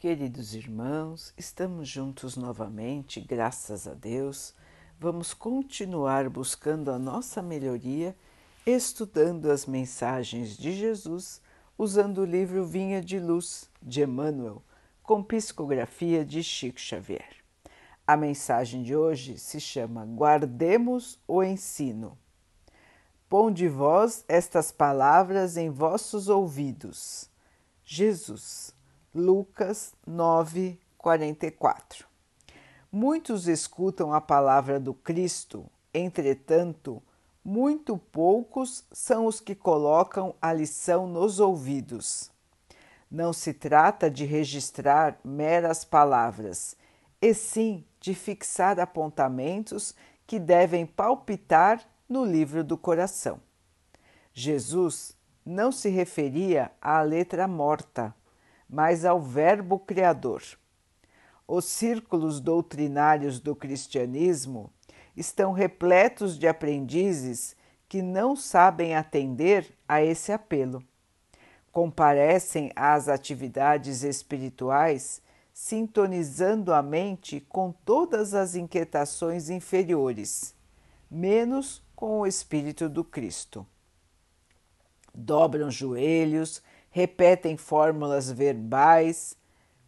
Queridos irmãos, estamos juntos novamente, graças a Deus. Vamos continuar buscando a nossa melhoria, estudando as mensagens de Jesus, usando o livro Vinha de Luz de Emmanuel, com psicografia de Chico Xavier. A mensagem de hoje se chama Guardemos o ensino. Ponde vós estas palavras em vossos ouvidos. Jesus Lucas 9, 44. Muitos escutam a palavra do Cristo, entretanto, muito poucos são os que colocam a lição nos ouvidos. Não se trata de registrar meras palavras, e sim de fixar apontamentos que devem palpitar no livro do coração. Jesus não se referia à letra morta mas ao Verbo Criador. Os círculos doutrinários do cristianismo estão repletos de aprendizes que não sabem atender a esse apelo. Comparecem às atividades espirituais sintonizando a mente com todas as inquietações inferiores, menos com o Espírito do Cristo. Dobram joelhos, repetem fórmulas verbais,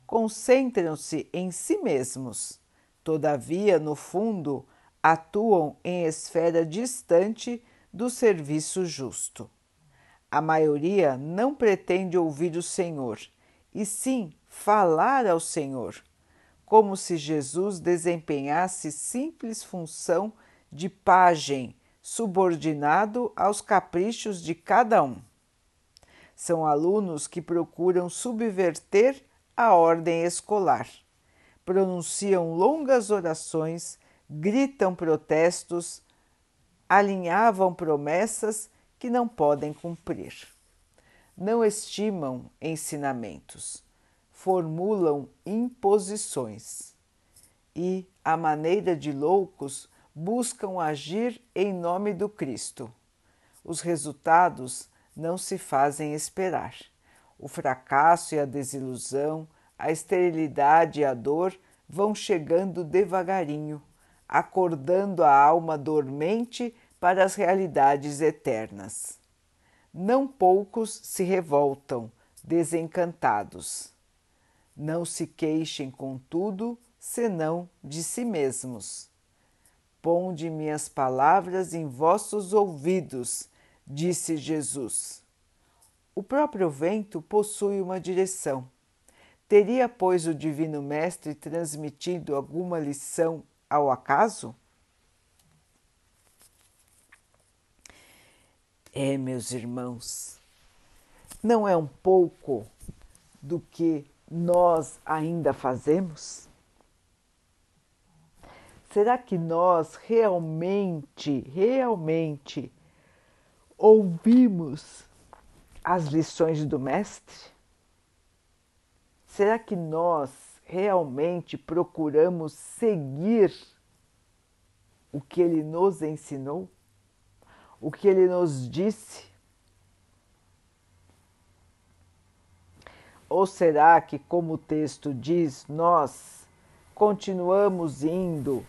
concentram-se em si mesmos. Todavia, no fundo, atuam em esfera distante do serviço justo. A maioria não pretende ouvir o Senhor, e sim falar ao Senhor, como se Jesus desempenhasse simples função de pajem subordinado aos caprichos de cada um. São alunos que procuram subverter a ordem escolar. Pronunciam longas orações, gritam protestos, alinhavam promessas que não podem cumprir. Não estimam ensinamentos, formulam imposições e, à maneira de loucos, buscam agir em nome do Cristo. Os resultados não se fazem esperar. O fracasso e a desilusão, a esterilidade e a dor vão chegando devagarinho, acordando a alma dormente para as realidades eternas. Não poucos se revoltam, desencantados. Não se queixem, contudo, senão de si mesmos. Ponde minhas palavras em vossos ouvidos disse Jesus. O próprio vento possui uma direção. Teria, pois, o Divino Mestre transmitido alguma lição ao acaso? É, meus irmãos, não é um pouco do que nós ainda fazemos? Será que nós realmente, realmente ouvimos as lições do Mestre? Será que nós realmente procuramos seguir o que ele nos ensinou? O que ele nos disse? Ou será que, como o texto diz, nós continuamos indo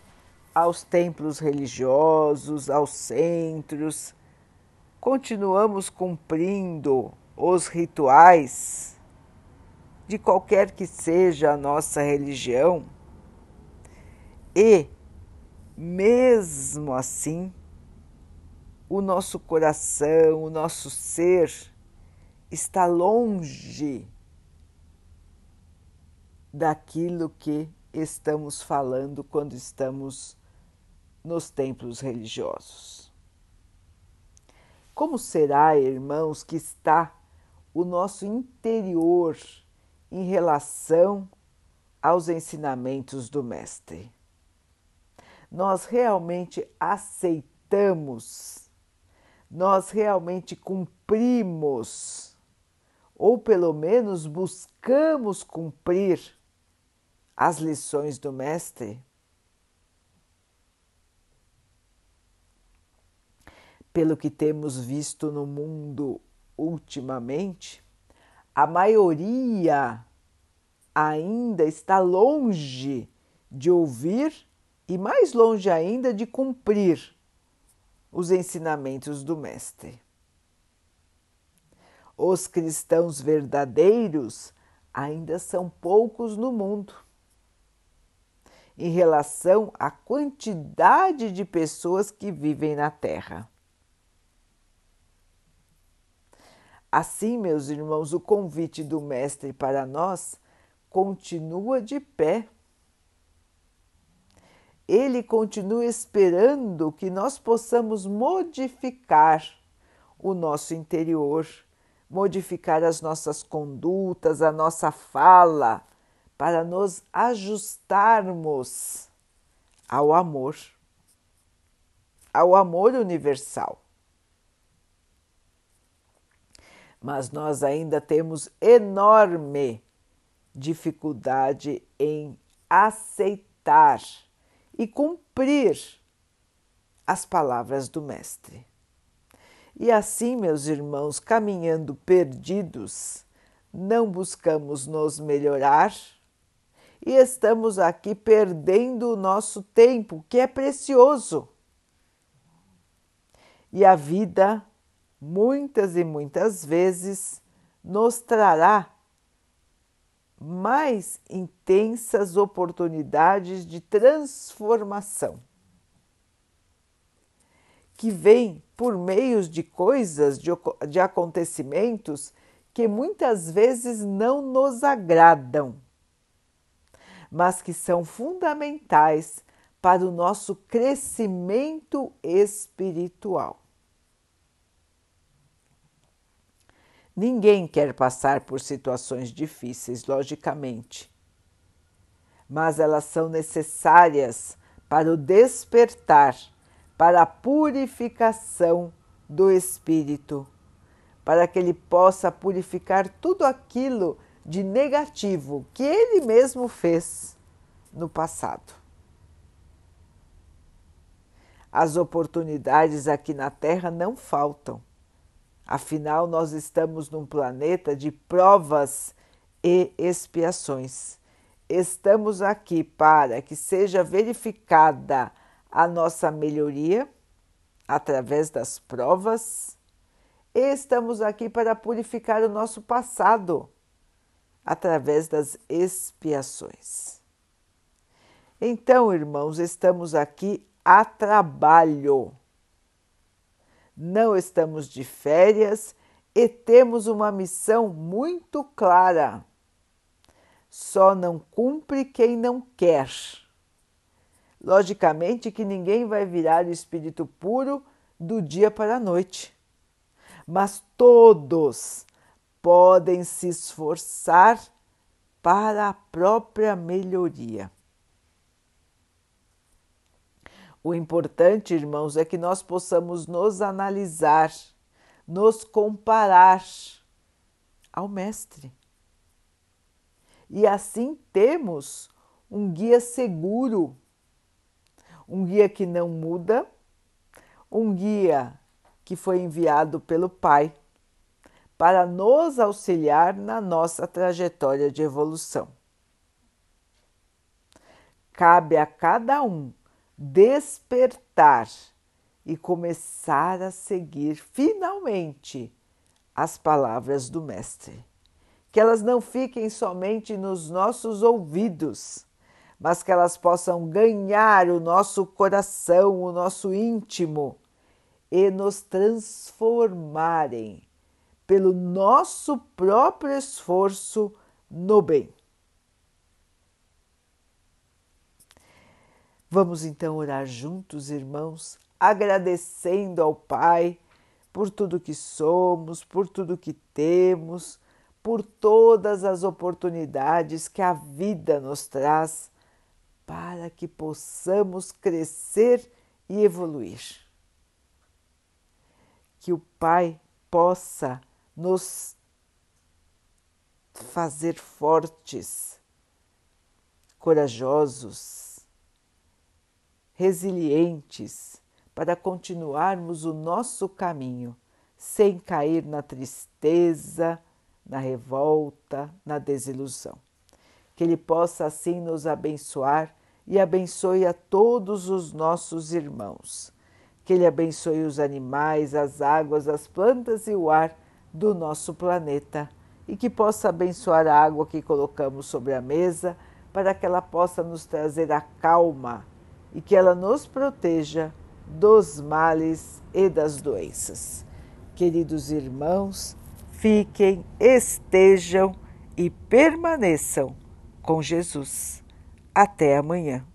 aos templos religiosos, aos centros, continuamos cumprindo os rituais de qualquer que seja a nossa religião e, mesmo assim, o nosso coração, o nosso ser está longe daquilo que estamos falando quando estamos nos templos religiosos. Como será, irmãos, que está o nosso interior em relação aos ensinamentos do Mestre? Nós realmente aceitamos, nós realmente cumprimos, ou pelo menos buscamos cumprir as lições do Mestre? Pelo que temos visto no mundo ultimamente, a maioria ainda está longe de ouvir e mais longe ainda de cumprir os ensinamentos do Mestre. Os cristãos verdadeiros ainda são poucos no mundo em relação à quantidade de pessoas que vivem na Terra. Assim, meus irmãos, o convite do Mestre para nós continua de pé. Ele continua esperando que nós possamos modificar o nosso interior, modificar as nossas condutas, a nossa fala, para nos ajustarmos ao amor, ao amor universal. Mas nós ainda temos enorme dificuldade em aceitar e cumprir as palavras do Mestre. E assim, meus irmãos, caminhando perdidos, não buscamos nos melhorar e estamos aqui perdendo o nosso tempo, que é precioso. E a vida, muitas e muitas vezes, nos trará mais intensas oportunidades de transformação, que vêm por meios de coisas, de, de acontecimentos que muitas vezes não nos agradam, mas que são fundamentais para o nosso crescimento espiritual. Ninguém quer passar por situações difíceis, logicamente, mas elas são necessárias para o despertar, para a purificação do espírito, para que ele possa purificar tudo aquilo de negativo que ele mesmo fez no passado. As oportunidades aqui na Terra não faltam Afinal, nós estamos num planeta de provas e expiações. Estamos aqui para que seja verificada a nossa melhoria através das provas e estamos aqui para purificar o nosso passado através das expiações. Então, irmãos, estamos aqui a trabalho não estamos de férias e temos uma missão muito clara. Só não cumpre quem não quer. Logicamente que ninguém vai virar o espírito puro do dia para a noite, mas todos podem se esforçar para a própria melhoria. O importante, irmãos, é que nós possamos nos analisar, nos comparar ao Mestre. E assim temos um guia seguro, um guia que não muda, um guia que foi enviado pelo Pai para nos auxiliar na nossa trajetória de evolução. Cabe a cada um despertar e começar a seguir finalmente as palavras do Mestre. Que elas não fiquem somente nos nossos ouvidos, mas que elas possam ganhar o nosso coração, o nosso íntimo e nos transformarem pelo nosso próprio esforço no bem. Vamos então orar juntos, irmãos, agradecendo ao Pai por tudo que somos, por tudo que temos, por todas as oportunidades que a vida nos traz para que possamos crescer e evoluir. Que o Pai possa nos fazer fortes, corajosos, resilientes para continuarmos o nosso caminho sem cair na tristeza, na revolta, na desilusão. Que Ele possa assim nos abençoar e abençoe a todos os nossos irmãos. Que Ele abençoe os animais, as águas, as plantas e o ar do nosso planeta e que possa abençoar a água que colocamos sobre a mesa para que ela possa nos trazer a calma e que ela nos proteja dos males e das doenças. Queridos irmãos, fiquem, estejam e permaneçam com Jesus. Até amanhã.